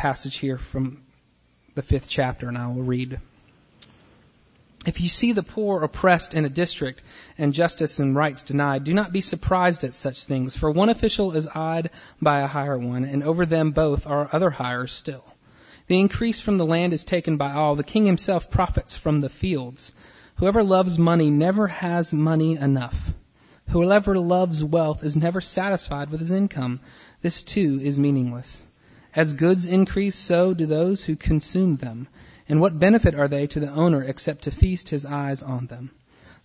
passage here from the fifth chapter, and I will read. If you see the poor oppressed in a district and justice and rights denied, do not be surprised at such things, for one official is eyed by a higher one, and over them both are other higher still. The increase from the land is taken by all. The king himself profits from the fields. Whoever loves money never has money enough. Whoever loves wealth is never satisfied with his income. This too is meaningless. As goods increase, so do those who consume them. And what benefit are they to the owner except to feast his eyes on them?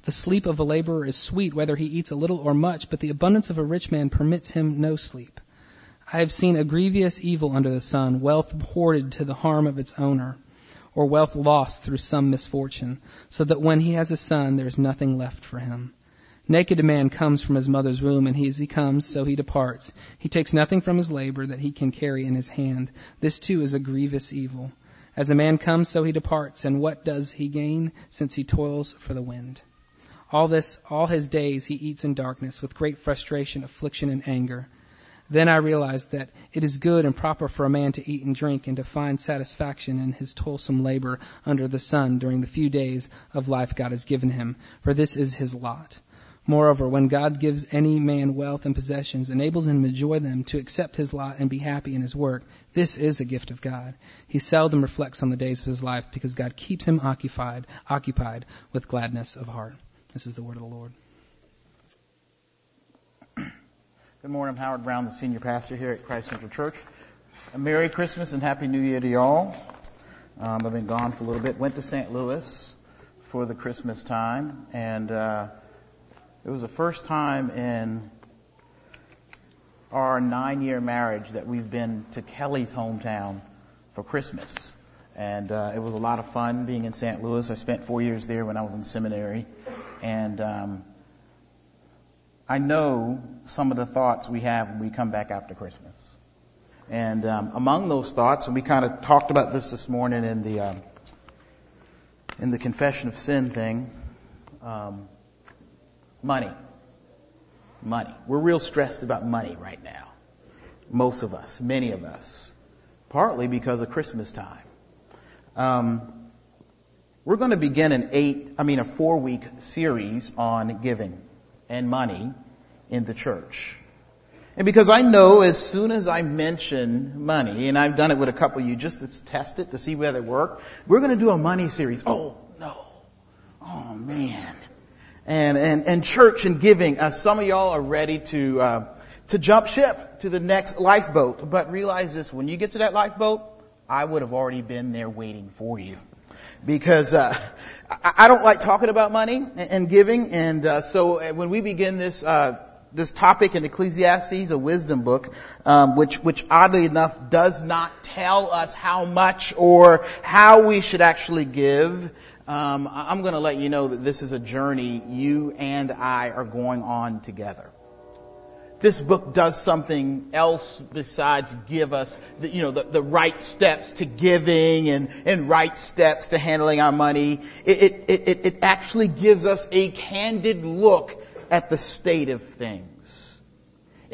The sleep of a laborer is sweet, whether he eats a little or much, but the abundance of a rich man permits him no sleep. I have seen a grievous evil under the sun, wealth hoarded to the harm of its owner, or wealth lost through some misfortune, so that when he has a son, there is nothing left for him. Naked a man comes from his mother's womb, and as he comes, so he departs. He takes nothing from his labor that he can carry in his hand. This too is a grievous evil. As a man comes, so he departs, and what does he gain, since he toils for the wind? All this, all his days, he eats in darkness, with great frustration, affliction, and anger. Then I realized that it is good and proper for a man to eat and drink and to find satisfaction in his toilsome labor under the sun during the few days of life God has given him, for this is his lot. Moreover, when God gives any man wealth and possessions, enables him to enjoy them, to accept his lot and be happy in his work, this is a gift of God. He seldom reflects on the days of his life because God keeps him occupied, occupied with gladness of heart. This is the word of the Lord. Good morning. I'm Howard Brown, the senior pastor here at Christ Central Church. A Merry Christmas and Happy New Year to y'all. Um, I've been gone for a little bit. Went to St. Louis for the Christmas time, and uh, it was the first time in our nine-year marriage that we've been to Kelly's hometown for Christmas. And uh, it was a lot of fun being in St. Louis. I spent four years there when I was in seminary, and um, I know some of the thoughts we have when we come back after Christmas. And um, among those thoughts, and we kind of talked about this this morning in the um, in the confession of sin thing, um, money, money. We're real stressed about money right now. Most of us, many of us, partly because of Christmas time. Um, we're going to begin an eight, I mean, a four week series on giving and money in the church. And because I know as soon as I mention money, and I've done it with a couple of you just to test it to see whether it work, we're going to do a money series. Oh no. Oh man. And, and, and church and giving, uh, some of y'all are ready to, uh, to jump ship to the next lifeboat. But realize this, when you get to that lifeboat, I would have already been there waiting for you because uh, I don't like talking about money and giving, and uh, so uh, when we begin this uh, this topic in Ecclesiastes, a wisdom book, um, which which oddly enough does not tell us how much or how we should actually give. Um, I'm going to let you know that this is a journey you and I are going on together. This book does something else besides give us the, you know the, the right steps to giving and, and right steps to handling our money. It, it, it, it actually gives us a candid look at the state of things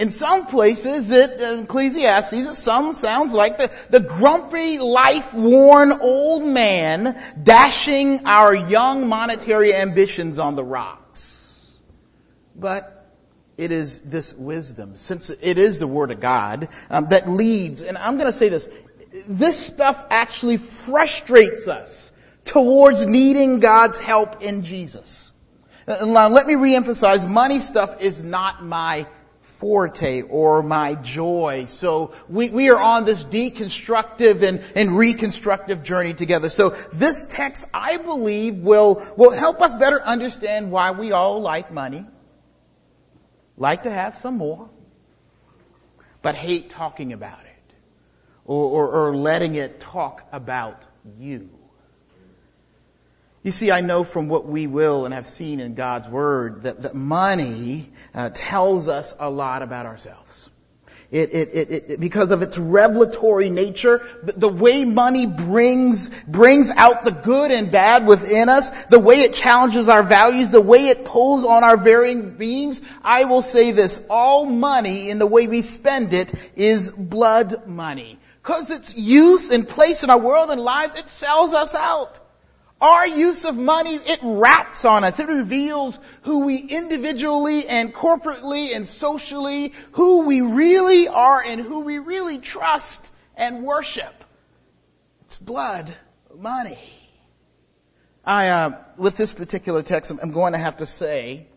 in some places it ecclesiastes some sounds like the, the grumpy life-worn old man dashing our young monetary ambitions on the rocks but it is this wisdom, since it is the Word of God, um, that leads, and I'm gonna say this, this stuff actually frustrates us towards needing God's help in Jesus. Now, let me reemphasize, money stuff is not my forte or my joy. So we, we are on this deconstructive and, and reconstructive journey together. So this text, I believe, will, will help us better understand why we all like money like to have some more, but hate talking about it or, or, or letting it talk about you. You see, I know from what we will and have seen in God's Word that, that money uh, tells us a lot about ourselves. It, it, it, it, because of its revelatory nature, the, the way money brings, brings out the good and bad within us, the way it challenges our values, the way it pulls on our varying beings, I will say this, all money in the way we spend it is blood money. Cause its use and place in our world and lives, it sells us out. Our use of money, it rats on us. It reveals who we individually and corporately and socially, who we really are and who we really trust and worship. It's blood money. I, uh, with this particular text, I'm going to have to say,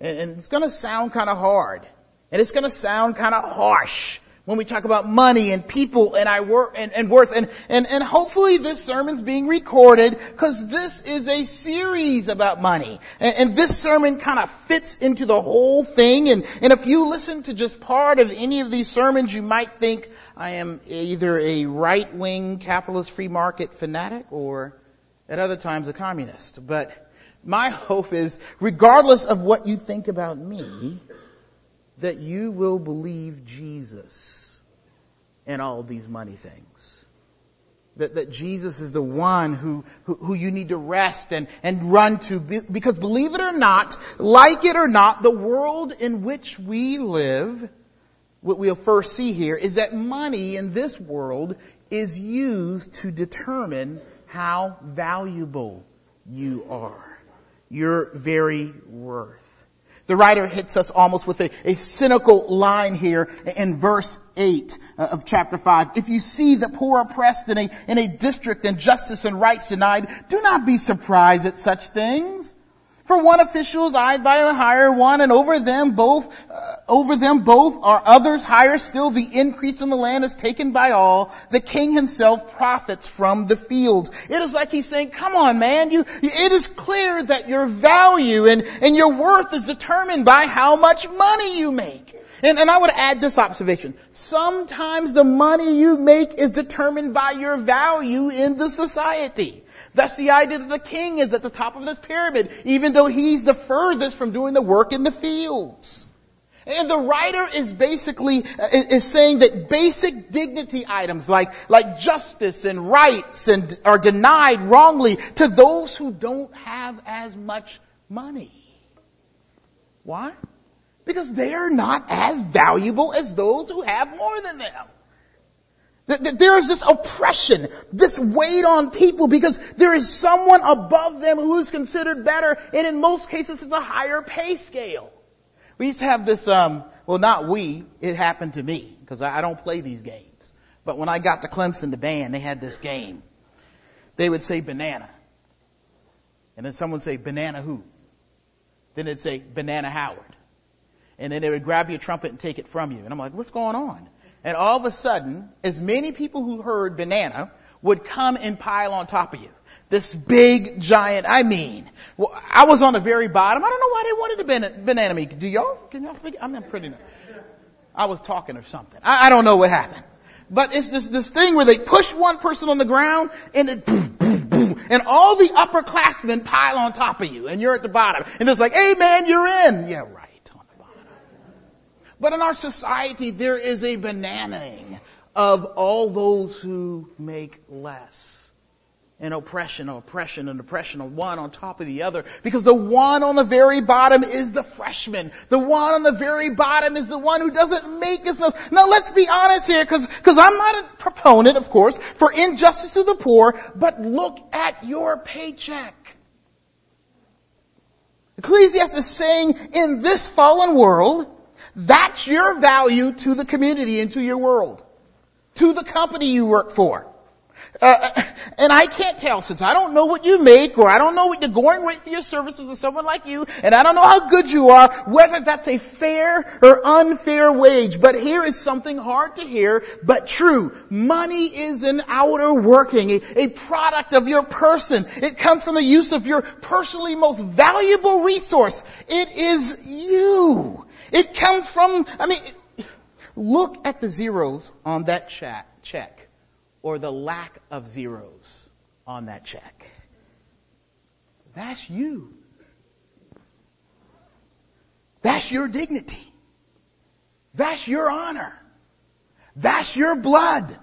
and it's going to sound kind of hard, and it's going to sound kind of harsh, when we talk about money and people and I work and, and worth and, and, and hopefully this sermon's being recorded because this is a series about money. And, and this sermon kind of fits into the whole thing and, and if you listen to just part of any of these sermons you might think I am either a right-wing capitalist free market fanatic or at other times a communist. But my hope is regardless of what you think about me, that you will believe Jesus in all these money things. That, that Jesus is the one who, who, who you need to rest and, and run to. Because believe it or not, like it or not, the world in which we live, what we'll first see here is that money in this world is used to determine how valuable you are. Your very worth. The writer hits us almost with a, a cynical line here in verse 8 uh, of chapter 5. If you see the poor oppressed in a, in a district and justice and rights denied, do not be surprised at such things. For one official is eyed by a higher one, and over them both, uh, over them both are others higher still. The increase in the land is taken by all. The king himself profits from the fields. It is like he's saying, come on man, you, it is clear that your value and, and your worth is determined by how much money you make. And, and I would add this observation. Sometimes the money you make is determined by your value in the society. That's the idea that the king is at the top of this pyramid, even though he's the furthest from doing the work in the fields. And the writer is basically, is saying that basic dignity items like, like justice and rights and are denied wrongly to those who don't have as much money. Why? Because they are not as valuable as those who have more than them. There is this oppression, this weight on people because there is someone above them who is considered better, and in most cases it's a higher pay scale. We used to have this, um, well not we, it happened to me, because I, don't play these games. But when I got to Clemson, the band, they had this game. They would say banana. And then someone would say banana who? Then they'd say banana Howard. And then they would grab your trumpet and take it from you. And I'm like, what's going on? And all of a sudden, as many people who heard banana would come and pile on top of you. This big giant, I mean, well, I was on the very bottom. I don't know why they wanted to banana me. Do y'all, can y'all figure? I'm in pretty, I was talking or something. I, I don't know what happened. But it's this, this thing where they push one person on the ground and it boom, boom, boom, and all the upperclassmen pile on top of you and you're at the bottom. And it's like, hey man, you're in. Yeah, right. But in our society, there is a bananing of all those who make less. And oppression, oppression, and oppression on one on top of the other. Because the one on the very bottom is the freshman. The one on the very bottom is the one who doesn't make as much. Now let's be honest here, because because I'm not a proponent, of course, for injustice to the poor, but look at your paycheck. Ecclesiastes is saying in this fallen world, that's your value to the community and to your world. To the company you work for. Uh, and I can't tell since I don't know what you make or I don't know what the going rate for your services of someone like you and I don't know how good you are, whether that's a fair or unfair wage. But here is something hard to hear, but true. Money is an outer working, a, a product of your person. It comes from the use of your personally most valuable resource. It is you. It comes from, I mean, look at the zeros on that check or the lack of zeros on that check. That's you. That's your dignity. That's your honor. That's your blood.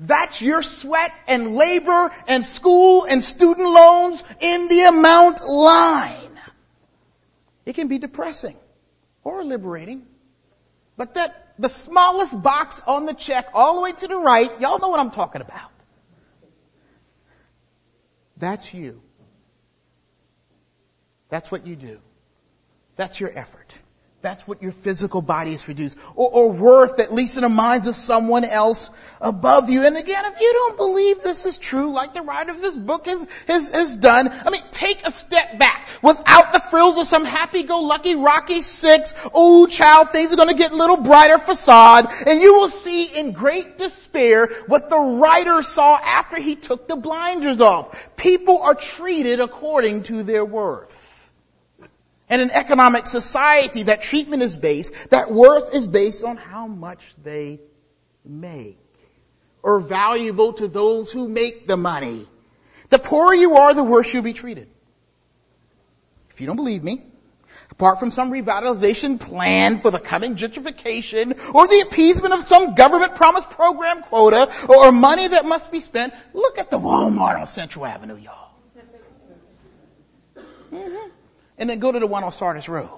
That's your sweat and labor and school and student loans in the amount line. It can be depressing or liberating. But that the smallest box on the check all the way to the right, y'all know what I'm talking about. That's you. That's what you do. That's your effort. That's what your physical body is reduced. Or, or, worth, at least in the minds of someone else above you. And again, if you don't believe this is true, like the writer of this book has, has, has done, I mean, take a step back. Without the frills of some happy-go-lucky Rocky Six, oh child, things are gonna get a little brighter facade, and you will see in great despair what the writer saw after he took the blinders off. People are treated according to their worth. And in economic society, that treatment is based, that worth is based on how much they make. Or valuable to those who make the money. The poorer you are, the worse you'll be treated. If you don't believe me, apart from some revitalization plan for the coming gentrification, or the appeasement of some government promised program quota, or money that must be spent, look at the Walmart on Central Avenue, y'all. Mm-hmm and then go to the one on Sardis Road.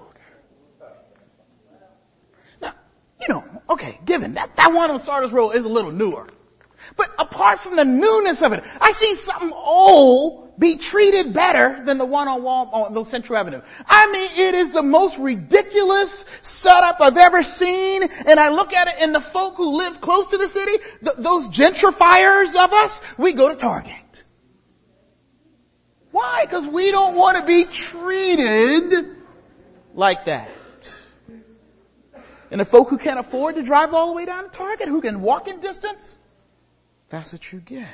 Now, you know, okay, given that, that one on Sardis Road is a little newer. But apart from the newness of it, I see something old be treated better than the one on Wall, on the Central Avenue. I mean, it is the most ridiculous setup I've ever seen. And I look at it and the folk who live close to the city, th- those gentrifiers of us, we go to Target. Why? Because we don't want to be treated like that. And the folk who can't afford to drive all the way down to Target, who can walk in distance, that's what you get.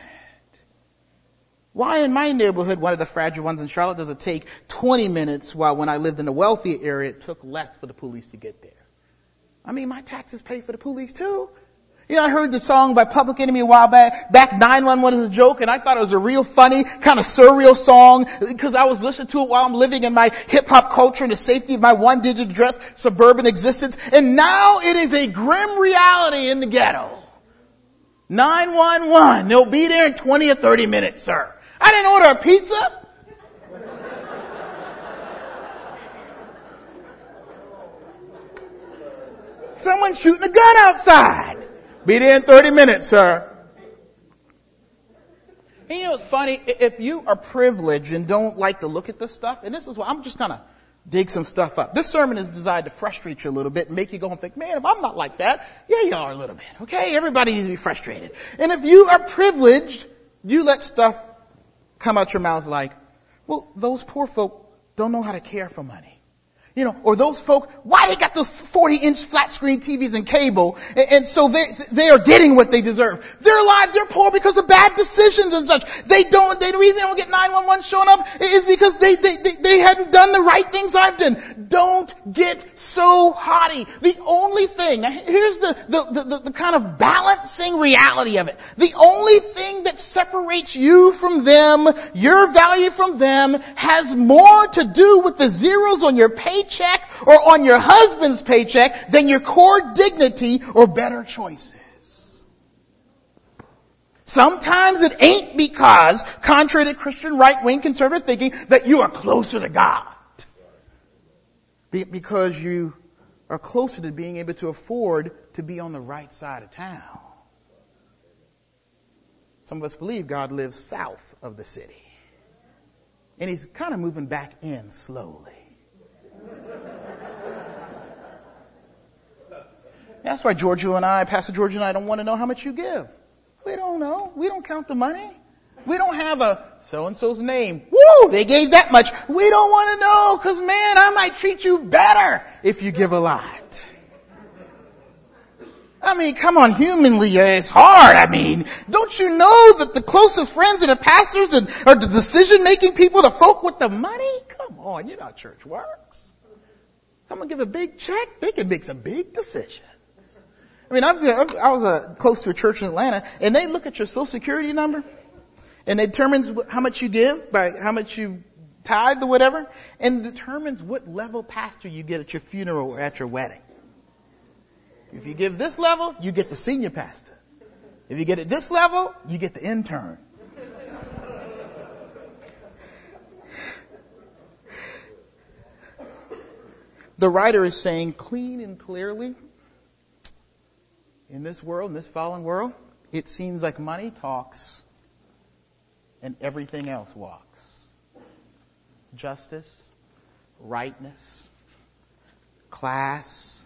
Why in my neighborhood, one of the fragile ones in Charlotte, does it take 20 minutes while when I lived in the wealthier area, it took less for the police to get there? I mean, my taxes pay for the police too. You know, I heard the song by Public Enemy a while back. Back 911 is a joke, and I thought it was a real funny, kind of surreal song because I was listening to it while I'm living in my hip hop culture and the safety of my one digit address suburban existence. And now it is a grim reality in the ghetto. 911. They'll be there in 20 or 30 minutes, sir. I didn't order a pizza. Someone shooting a gun outside. Be there in 30 minutes, sir. And you know, it's funny, if you are privileged and don't like to look at this stuff, and this is why I'm just gonna dig some stuff up. This sermon is designed to frustrate you a little bit and make you go and think, man, if I'm not like that, yeah, you are a little bit, okay? Everybody needs to be frustrated. And if you are privileged, you let stuff come out your mouths like, well, those poor folk don't know how to care for money. You know, or those folk, why they got those 40 inch flat screen TVs and cable, and, and, so they, they are getting what they deserve. They're alive, they're poor because of bad decisions and such. They don't, they, the reason they don't get 911 showing up is because they, they, they, they hadn't done the right things I've done. Don't get so haughty. The only thing, now here's the, the, the, the kind of balancing reality of it. The only thing that separates you from them, your value from them, has more to do with the zeros on your page paycheck or on your husband's paycheck than your core dignity or better choices. Sometimes it ain't because, contrary to Christian right-wing conservative thinking, that you are closer to God. Because you are closer to being able to afford to be on the right side of town. Some of us believe God lives south of the city. And he's kind of moving back in slowly. That's why Giorgio and I, Pastor George and I don't want to know how much you give. We don't know. We don't count the money. We don't have a so-and-so's name. Woo! They gave that much. We don't want to know because man, I might treat you better if you give a lot. I mean, come on, humanly, it's hard. I mean, don't you know that the closest friends are the pastors and are the decision-making people, the folk with the money? Come on, you know how church works. Gonna give a big check. They can make some big decisions. I mean, I've, i was uh, close to a church in Atlanta, and they look at your social security number, and it determines how much you give by how much you tithe or whatever, and determines what level pastor you get at your funeral or at your wedding. If you give this level, you get the senior pastor. If you get at this level, you get the intern. The writer is saying clean and clearly in this world, in this fallen world, it seems like money talks and everything else walks. Justice, rightness, class.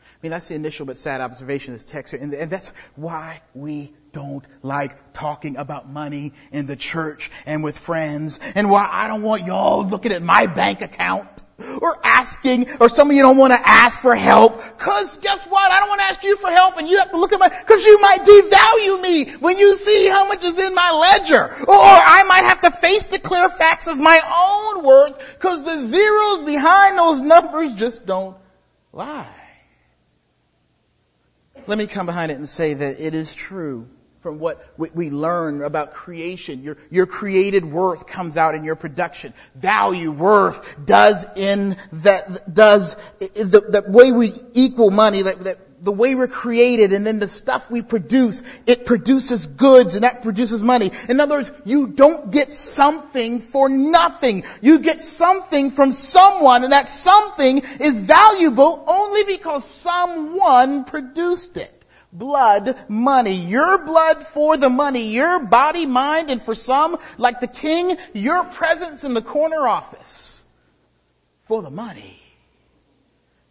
I mean, that's the initial but sad observation of this text and that's why we don't like talking about money in the church and with friends and why I don't want y'all looking at my bank account or asking, or some of you don't want to ask for help, cause guess what? I don't want to ask you for help and you have to look at my, cause you might devalue me when you see how much is in my ledger. Or I might have to face the clear facts of my own worth, cause the zeros behind those numbers just don't lie. Let me come behind it and say that it is true from what we learn about creation. Your, your created worth comes out in your production. Value, worth, does in that, does, the, the way we equal money, that, that the way we're created and then the stuff we produce, it produces goods and that produces money. In other words, you don't get something for nothing. You get something from someone and that something is valuable only because someone produced it blood money. Your blood for the money. Your body, mind, and for some, like the king, your presence in the corner office for the money.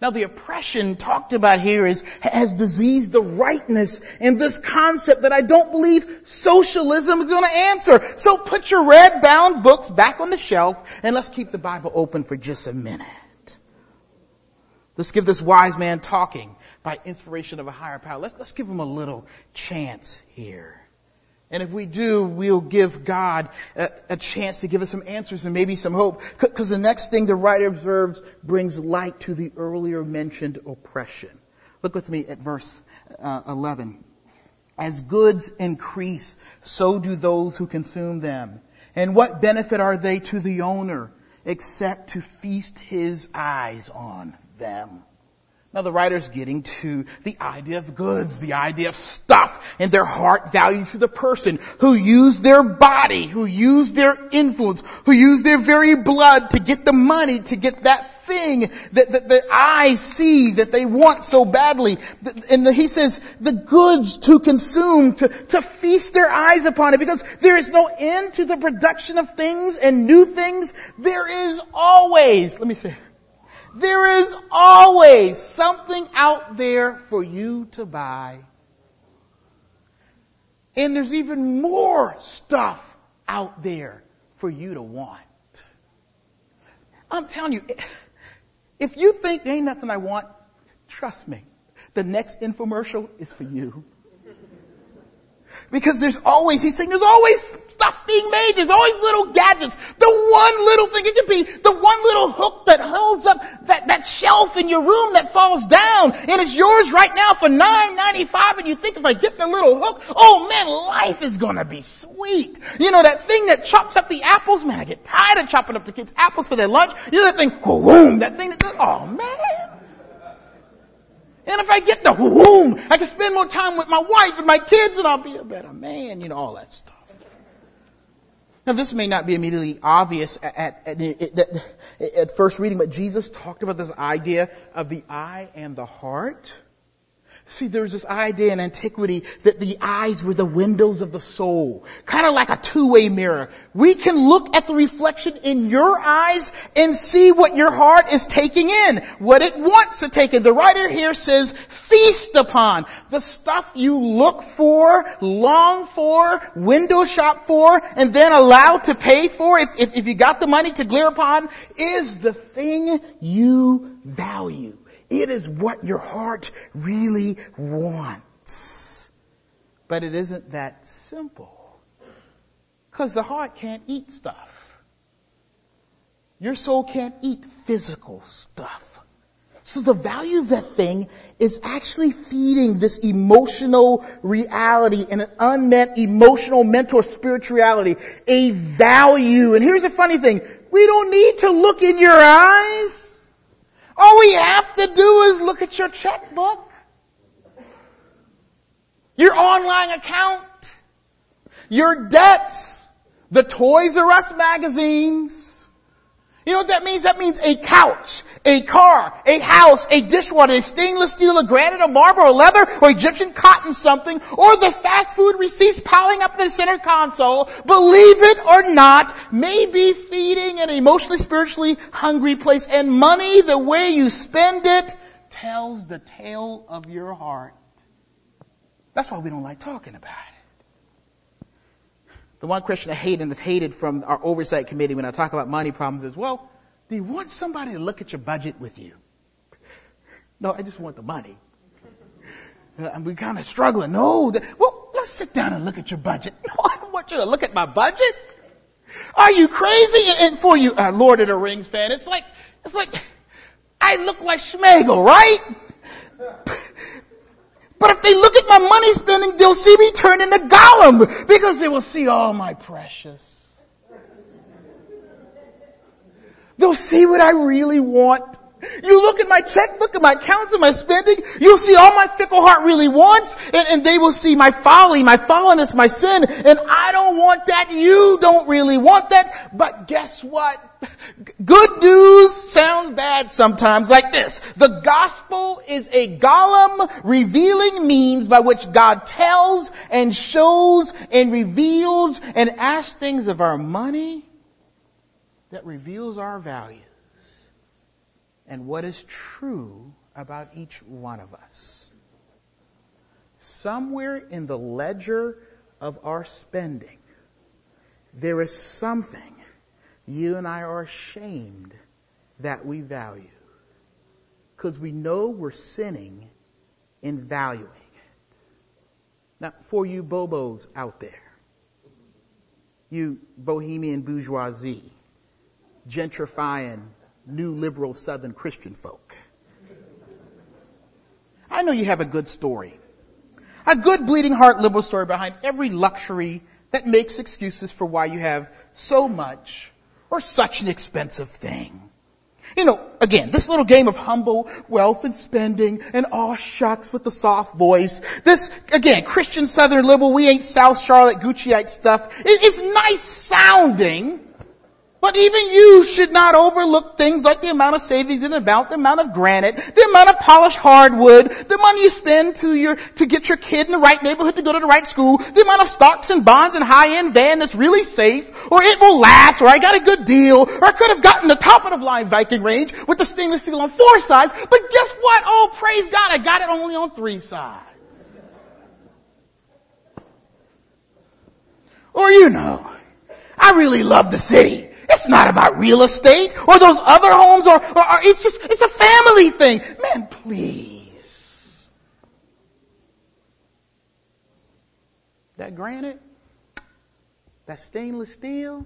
Now the oppression talked about here is, has diseased the rightness in this concept that I don't believe socialism is going to answer. So put your red bound books back on the shelf and let's keep the Bible open for just a minute. Let's give this wise man talking by inspiration of a higher power. Let's, let's give him a little chance here. And if we do, we'll give God a, a chance to give us some answers and maybe some hope. Because the next thing the writer observes brings light to the earlier mentioned oppression. Look with me at verse uh, 11. As goods increase, so do those who consume them. And what benefit are they to the owner except to feast his eyes on them? Now the writer's getting to the idea of goods, the idea of stuff, and their heart value to the person who used their body, who used their influence, who used their very blood to get the money, to get that thing that, that the eyes see that they want so badly. And he says the goods to consume, to, to feast their eyes upon it because there is no end to the production of things and new things. There is always, let me say, there is always something out there for you to buy. And there's even more stuff out there for you to want. I'm telling you, if you think there ain't nothing I want, trust me, the next infomercial is for you. Because there's always, he's saying there's always stuff being made. There's always little gadgets. The one little thing, it could be the one little hook that holds up that, that shelf in your room that falls down and it's yours right now for nine ninety five. and you think if I get the little hook, oh man, life is gonna be sweet. You know, that thing that chops up the apples, man, I get tired of chopping up the kids' apples for their lunch. You know that thing, boom, that thing that, oh man. If I get the whoom, I can spend more time with my wife and my kids and I'll be a better man, you know, all that stuff. Now this may not be immediately obvious at, at, at, at, first reading, but Jesus talked about this idea of the eye and the heart. See, there's this idea in antiquity that the eyes were the windows of the soul. Kind of like a two-way mirror. We can look at the reflection in your eyes and see what your heart is taking in. What it wants to take in. The writer here says, feast upon. The stuff you look for, long for, window shop for, and then allow to pay for if, if, if you got the money to glare upon, is the thing you value. It is what your heart really wants. But it isn't that simple. Because the heart can't eat stuff. Your soul can't eat physical stuff. So the value of that thing is actually feeding this emotional reality and an unmet emotional, mental, spiritual reality. A value. And here's the funny thing. We don't need to look in your eyes we have to do is look at your checkbook, your online account, your debts, the Toys R Us magazines, You know what that means? That means a couch, a car, a house, a dishwater, a stainless steel, a granite, a marble, or leather, or Egyptian cotton something, or the fast food receipts piling up in the center console, believe it or not, may be feeding an emotionally, spiritually hungry place. And money, the way you spend it, tells the tale of your heart. That's why we don't like talking about it. The one question I hate and is hated from our oversight committee when I talk about money problems is, well, do you want somebody to look at your budget with you? No, I just want the money. And we're kind of struggling. No, the, well, let's sit down and look at your budget. No, I don't want you to look at my budget. Are you crazy? And, and for you, uh, Lord of the Rings fan, it's like, it's like, I look like Smeagol, right? But if they look at my money spending, they'll see me turn into Gollum because they will see all my precious. They'll see what I really want. You look at my checkbook and my accounts and my spending, you'll see all my fickle heart really wants, and, and, they will see my folly, my fallenness, my sin, and I don't want that, you don't really want that, but guess what? Good news sounds bad sometimes like this. The gospel is a Gollum revealing means by which God tells and shows and reveals and asks things of our money that reveals our values and what is true about each one of us. Somewhere in the ledger of our spending, there is something you and I are ashamed that we value. Because we know we're sinning in valuing it. Now, for you bobos out there, you bohemian bourgeoisie, gentrifying new liberal southern Christian folk, I know you have a good story. A good bleeding heart liberal story behind every luxury that makes excuses for why you have so much or such an expensive thing. You know, again, this little game of humble wealth and spending and aw shucks with the soft voice. This, again, Christian Southern liberal, we ain't South Charlotte Gucciite stuff. It's nice sounding, but even you should not overlook things like the amount of savings in the amount, the amount of granite, the amount of polished hardwood, the money you spend to your, to get your kid in the right neighborhood to go to the right school, the amount of stocks and bonds and high-end van that's really safe, or it will last, or I got a good deal, or I could have gotten the top of the line Viking range with the stainless steel on four sides, but guess what? Oh, praise God, I got it only on three sides. Or you know, I really love the city. It's not about real estate or those other homes or, or, or it's just, it's a family thing. Man, please. That granite, that stainless steel,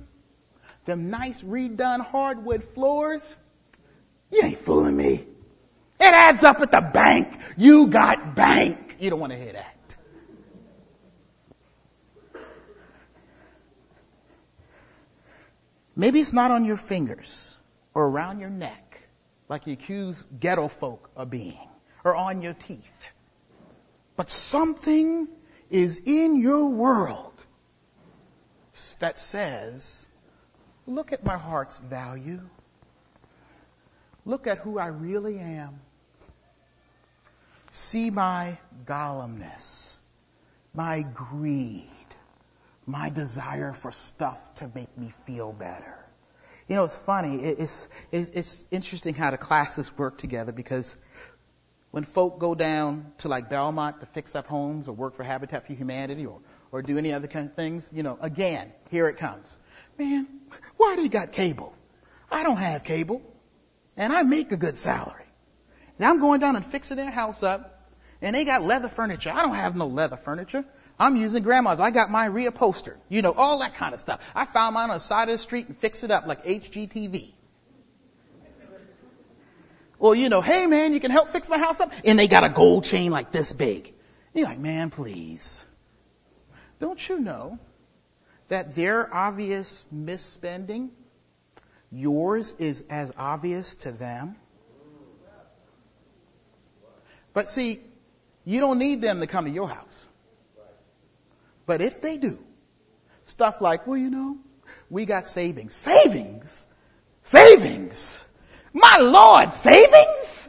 them nice redone hardwood floors, you ain't fooling me. It adds up at the bank. You got bank. You don't want to hear that. Maybe it's not on your fingers or around your neck, like you accuse ghetto folk of being, or on your teeth. But something is in your world that says, look at my heart's value. Look at who I really am. See my Gollumness, my greed, my desire for stuff to make me feel better. You know, it's funny. It's, it's, it's interesting how the classes work together because when folk go down to like Belmont to fix up homes or work for Habitat for Humanity or, or do any other kind of things, you know, again, here it comes. Man, why do you got cable? I don't have cable. And I make a good salary. Now I'm going down and fixing their house up and they got leather furniture. I don't have no leather furniture. I'm using grandma's. I got mine reupholstered. You know, all that kind of stuff. I found mine on the side of the street and fixed it up like HGTV. Or, you know, hey man, you can help fix my house up. And they got a gold chain like this big. And you're like, man, please. Don't you know that their obvious misspending, yours is as obvious to them? But see, you don't need them to come to your house. But if they do, stuff like, well, you know, we got savings. Savings? Savings? My Lord, savings?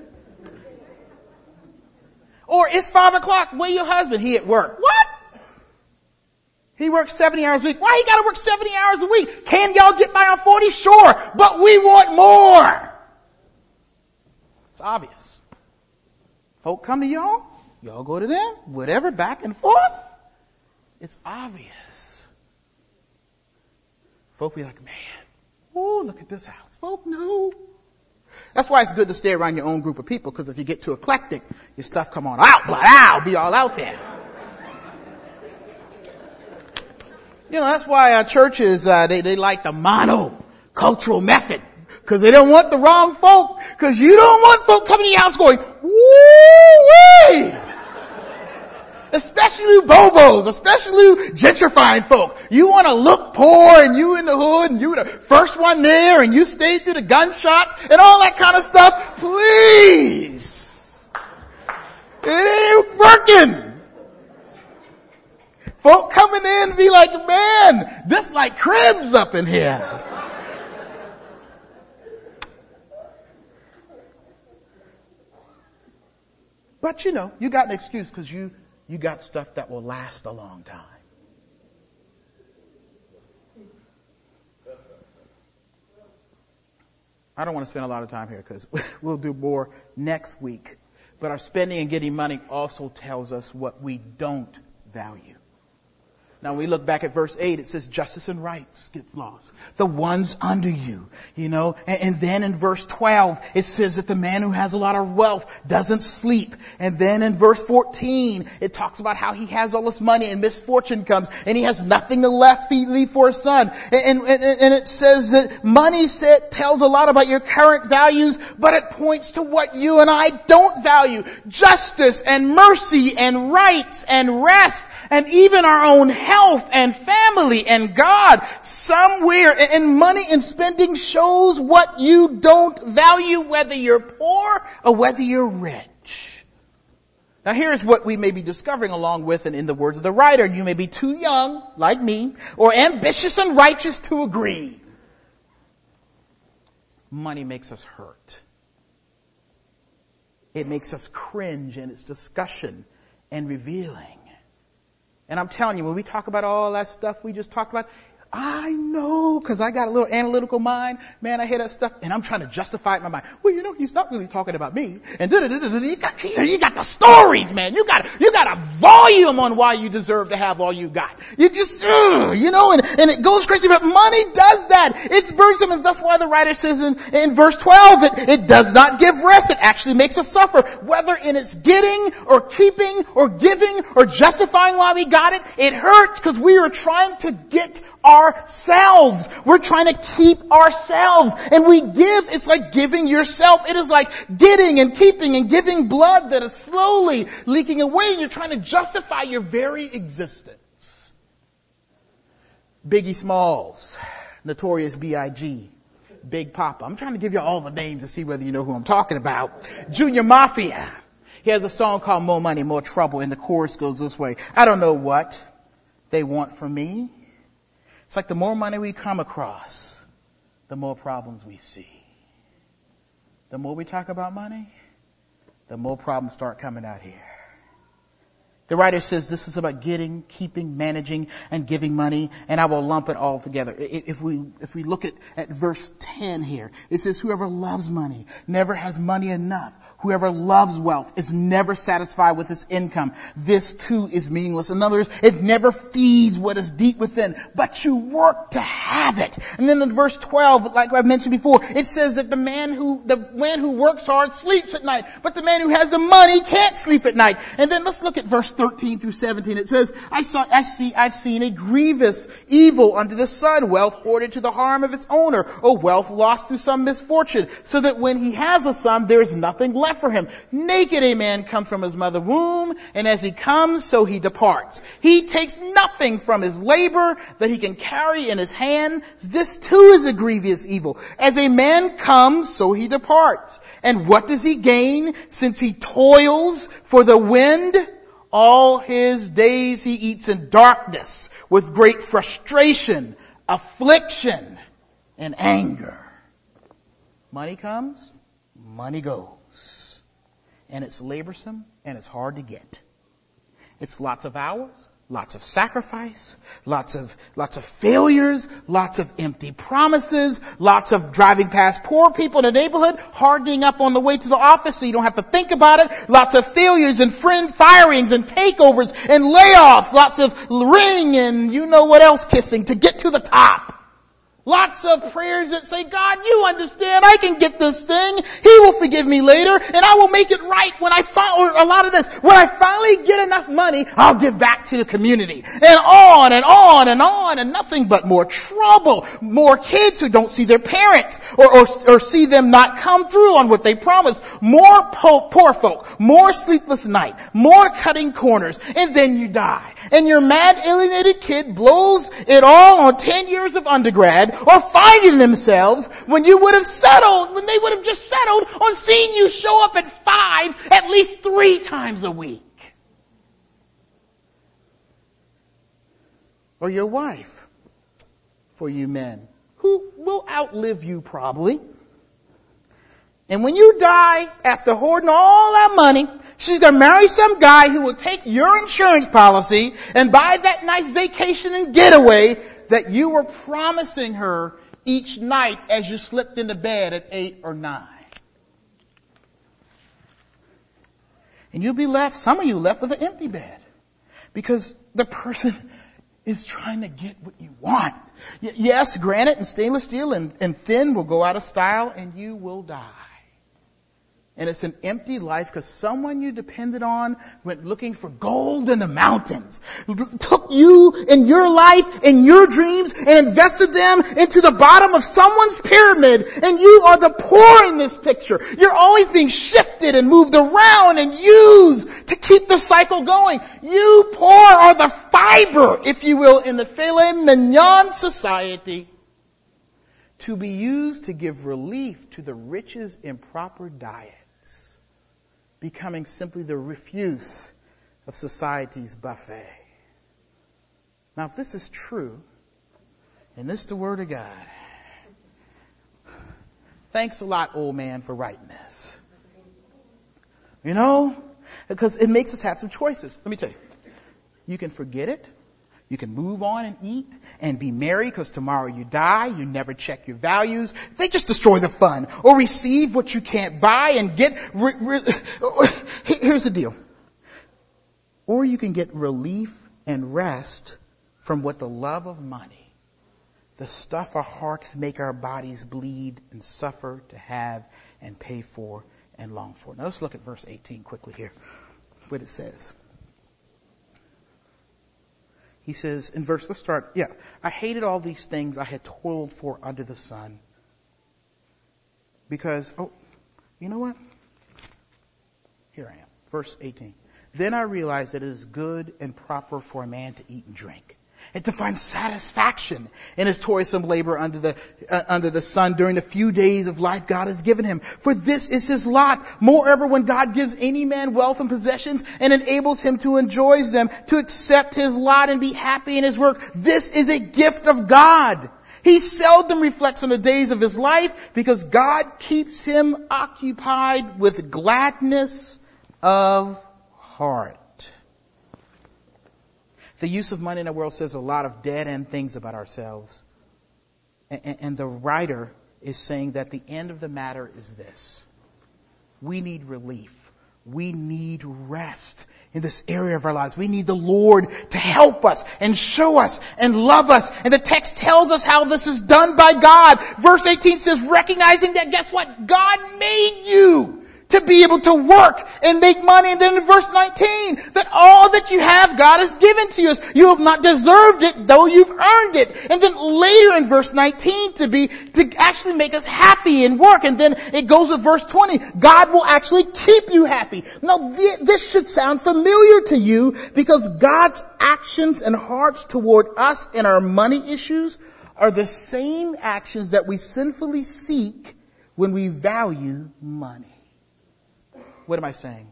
Or it's five o'clock, where your husband? He at work. What? He works 70 hours a week. Why he gotta work 70 hours a week? Can y'all get by on 40? Sure, but we want more. It's obvious. Folk come to y'all, y'all go to them, whatever, back and forth. It's obvious. Folk be like, man, oh, look at this house. Folk know. That's why it's good to stay around your own group of people, because if you get too eclectic, your stuff come on out, but I'll be all out there. You know, that's why our churches, uh, they, they like the mono-cultural method. Cause they don't want the wrong folk. Cause you don't want folk coming to your house going, woo Especially bobos, especially gentrifying folk. You want to look poor and you in the hood and you the first one there and you stayed through the gunshots and all that kind of stuff. Please. It ain't working. Folk coming in be like, man, this like cribs up in here. But you know, you got an excuse because you, you got stuff that will last a long time. I don't want to spend a lot of time here because we'll do more next week. But our spending and getting money also tells us what we don't value. Now, when we look back at verse 8, it says justice and rights gets lost. The ones under you, you know. And, and, then in verse 12, it says that the man who has a lot of wealth doesn't sleep. And then in verse 14, it talks about how he has all this money and misfortune comes and he has nothing to left leave for his son. And, and, and it says that money set, tells a lot about your current values, but it points to what you and I don't value. Justice and mercy and rights and rest and even our own health and family and God somewhere and money and spending shows what you don't value whether you're poor or whether you're rich. Now here's what we may be discovering along with and in the words of the writer, you may be too young, like me, or ambitious and righteous to agree. Money makes us hurt. It makes us cringe in its discussion and revealing. And I'm telling you, when we talk about all that stuff we just talked about, I know, cause I got a little analytical mind. Man, I hear that stuff and I'm trying to justify it in my mind. Well, you know, he's not really talking about me. And you got, you got the stories, man. You got, you got a volume on why you deserve to have all you got. You just, ugh, you know, and, and it goes crazy, but money does that. It's burdensome and that's why the writer says in, in verse 12, it, it does not give rest. It actually makes us suffer. Whether in its getting or keeping or giving or justifying why we got it, it hurts because we are trying to get ourselves. We're trying to keep ourselves. And we give, it's like giving yourself. It is like getting and keeping and giving blood that is slowly leaking away and you're trying to justify your very existence. Biggie Smalls, Notorious B.I.G., Big Poppa. I'm trying to give you all the names to see whether you know who I'm talking about. Junior Mafia. He has a song called More Money, More Trouble, and the chorus goes this way. I don't know what they want from me. It's like the more money we come across, the more problems we see. The more we talk about money, the more problems start coming out here. The writer says this is about getting, keeping, managing, and giving money, and I will lump it all together. If we, if we look at, at verse 10 here, it says whoever loves money never has money enough Whoever loves wealth is never satisfied with his income. This too is meaningless. In other words, it never feeds what is deep within, but you work to have it. And then in verse 12, like I mentioned before, it says that the man who, the man who works hard sleeps at night, but the man who has the money can't sleep at night. And then let's look at verse 13 through 17. It says, I saw, I see, I've seen a grievous evil under the sun, wealth hoarded to the harm of its owner, or wealth lost through some misfortune, so that when he has a son, there is nothing left for him. Naked a man comes from his mother womb, and as he comes, so he departs. He takes nothing from his labor that he can carry in his hand. This too is a grievous evil. As a man comes, so he departs. And what does he gain since he toils for the wind? All his days he eats in darkness with great frustration, affliction, and anger. Money comes, money goes. And it's laborsome and it's hard to get. It's lots of hours, lots of sacrifice, lots of, lots of failures, lots of empty promises, lots of driving past poor people in the neighborhood, hardening up on the way to the office so you don't have to think about it, lots of failures and friend firings and takeovers and layoffs, lots of ring and you know what else kissing to get to the top. Lots of prayers that say, God, you understand, I can get this thing. He will forgive me later, and I will make it right when I find, or a lot of this, when I finally get enough money, I'll give back to the community. And on and on and on, and nothing but more trouble. More kids who don't see their parents, or, or, or see them not come through on what they promised. More po- poor folk, more sleepless night, more cutting corners, and then you die. And your mad, alienated kid blows it all on 10 years of undergrad, or finding themselves when you would have settled, when they would have just settled on seeing you show up at five at least three times a week. Or your wife, for you men, who will outlive you probably. And when you die after hoarding all that money, she's gonna marry some guy who will take your insurance policy and buy that nice vacation and getaway that you were promising her each night as you slipped into bed at eight or nine. And you'll be left, some of you left with an empty bed. Because the person is trying to get what you want. Y- yes, granite and stainless steel and, and thin will go out of style and you will die and it's an empty life because someone you depended on went looking for gold in the mountains, took you and your life and your dreams and invested them into the bottom of someone's pyramid and you are the poor in this picture. You're always being shifted and moved around and used to keep the cycle going. You poor are the fiber, if you will, in the filet mignon society to be used to give relief to the rich's improper diet becoming simply the refuse of society's buffet. Now, if this is true, and this is the Word of God, thanks a lot, old man, for writing this. You know? Because it makes us have some choices. Let me tell you. You can forget it you can move on and eat and be merry because tomorrow you die. You never check your values. They just destroy the fun. Or receive what you can't buy and get. Re- re- here's the deal. Or you can get relief and rest from what the love of money, the stuff our hearts make our bodies bleed and suffer to have and pay for and long for. Now let's look at verse 18 quickly here. What it says. He says in verse, let's start, yeah, I hated all these things I had toiled for under the sun. Because, oh, you know what? Here I am. Verse 18. Then I realized that it is good and proper for a man to eat and drink and to find satisfaction in his toilsome labor under the, uh, under the sun during the few days of life God has given him. For this is his lot. Moreover, when God gives any man wealth and possessions and enables him to enjoy them, to accept his lot and be happy in his work, this is a gift of God. He seldom reflects on the days of his life because God keeps him occupied with gladness of heart. The use of money in the world says a lot of dead end things about ourselves. And, and the writer is saying that the end of the matter is this. We need relief. We need rest in this area of our lives. We need the Lord to help us and show us and love us. And the text tells us how this is done by God. Verse 18 says, recognizing that guess what? God made you to be able to work and make money. And then in verse 19, that all that you have, God has given to you. You have not deserved it, though you've earned it. And then later in verse 19 to be, to actually make us happy in work. And then it goes with verse 20, God will actually keep you happy. Now this should sound familiar to you because God's actions and hearts toward us and our money issues are the same actions that we sinfully seek when we value money. What am I saying?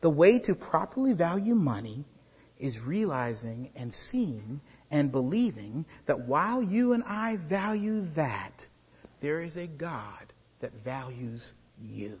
The way to properly value money is realizing and seeing and believing that while you and I value that, there is a God that values you.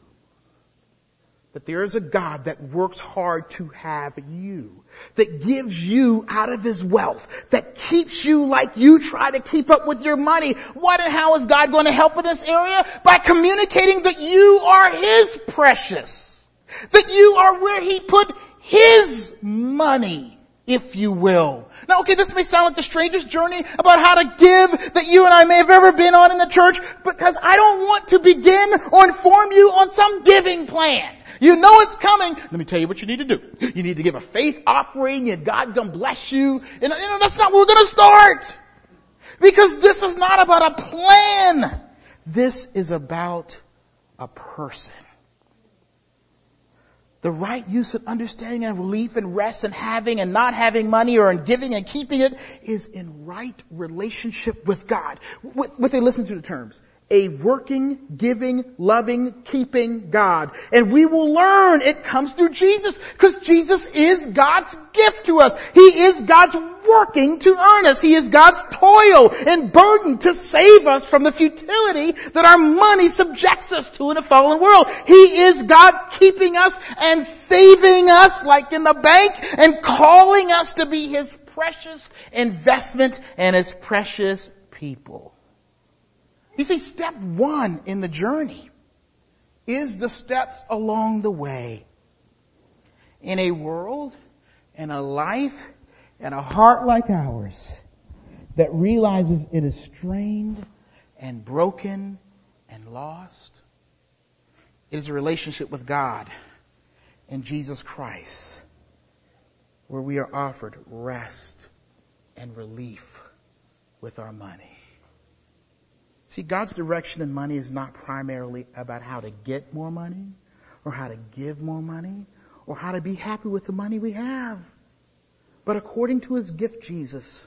That there is a God that works hard to have you. That gives you out of His wealth. That keeps you like you try to keep up with your money. What and how is God going to help in this area? By communicating that you are His precious. That you are where He put His money, if you will. Now, okay, this may sound like the strangest journey about how to give that you and I may have ever been on in the church, because I don't want to begin or inform you on some giving plan. You know it's coming. Let me tell you what you need to do. You need to give a faith offering and God gonna bless you. And you know, that's not where we're gonna start. Because this is not about a plan. This is about a person. The right use of understanding and relief and rest and having and not having money or in giving and keeping it is in right relationship with God. With, with a listen to the terms a working, giving, loving, keeping God. And we will learn it comes through Jesus because Jesus is God's gift to us. He is God's working to earn us. He is God's toil and burden to save us from the futility that our money subjects us to in a fallen world. He is God keeping us and saving us like in the bank and calling us to be His precious investment and His precious people. You see, step one in the journey is the steps along the way. In a world and a life and a heart like ours that realizes it is strained and broken and lost, it is a relationship with God and Jesus Christ where we are offered rest and relief with our money. See, God's direction in money is not primarily about how to get more money or how to give more money or how to be happy with the money we have. But according to his gift, Jesus,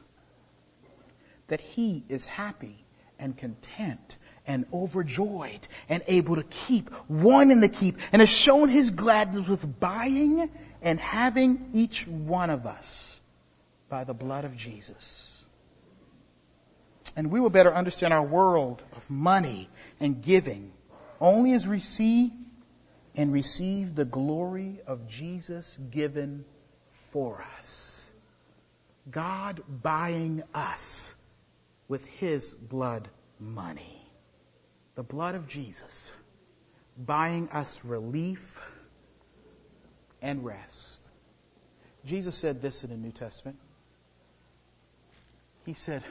that he is happy and content and overjoyed and able to keep, one in the keep, and has shown his gladness with buying and having each one of us by the blood of Jesus and we will better understand our world of money and giving only as we see and receive the glory of Jesus given for us. God buying us with His blood money. The blood of Jesus buying us relief and rest. Jesus said this in the New Testament. He said,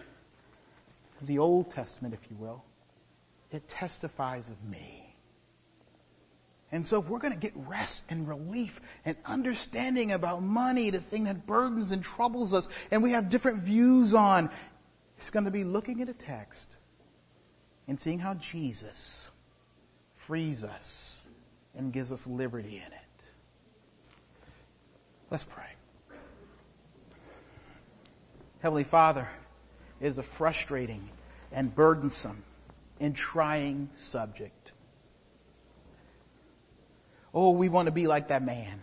the Old Testament, if you will, it testifies of me. And so if we're going to get rest and relief and understanding about money, the thing that burdens and troubles us, and we have different views on, it's going to be looking at a text and seeing how Jesus frees us and gives us liberty in it. Let's pray. Heavenly Father, is a frustrating and burdensome and trying subject. Oh, we want to be like that man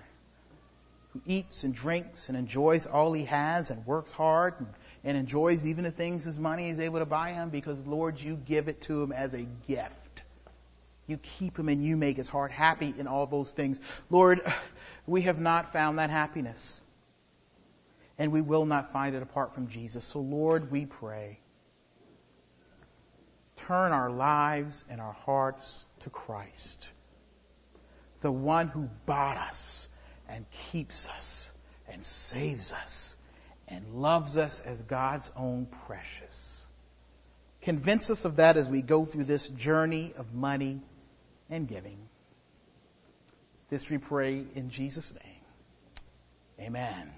who eats and drinks and enjoys all he has and works hard and, and enjoys even the things his money is able to buy him because, Lord, you give it to him as a gift. You keep him and you make his heart happy in all those things. Lord, we have not found that happiness and we will not find it apart from Jesus. So, Lord, we pray. Turn our lives and our hearts to Christ, the one who bought us and keeps us and saves us and loves us as God's own precious. Convince us of that as we go through this journey of money and giving. This we pray in Jesus' name. Amen.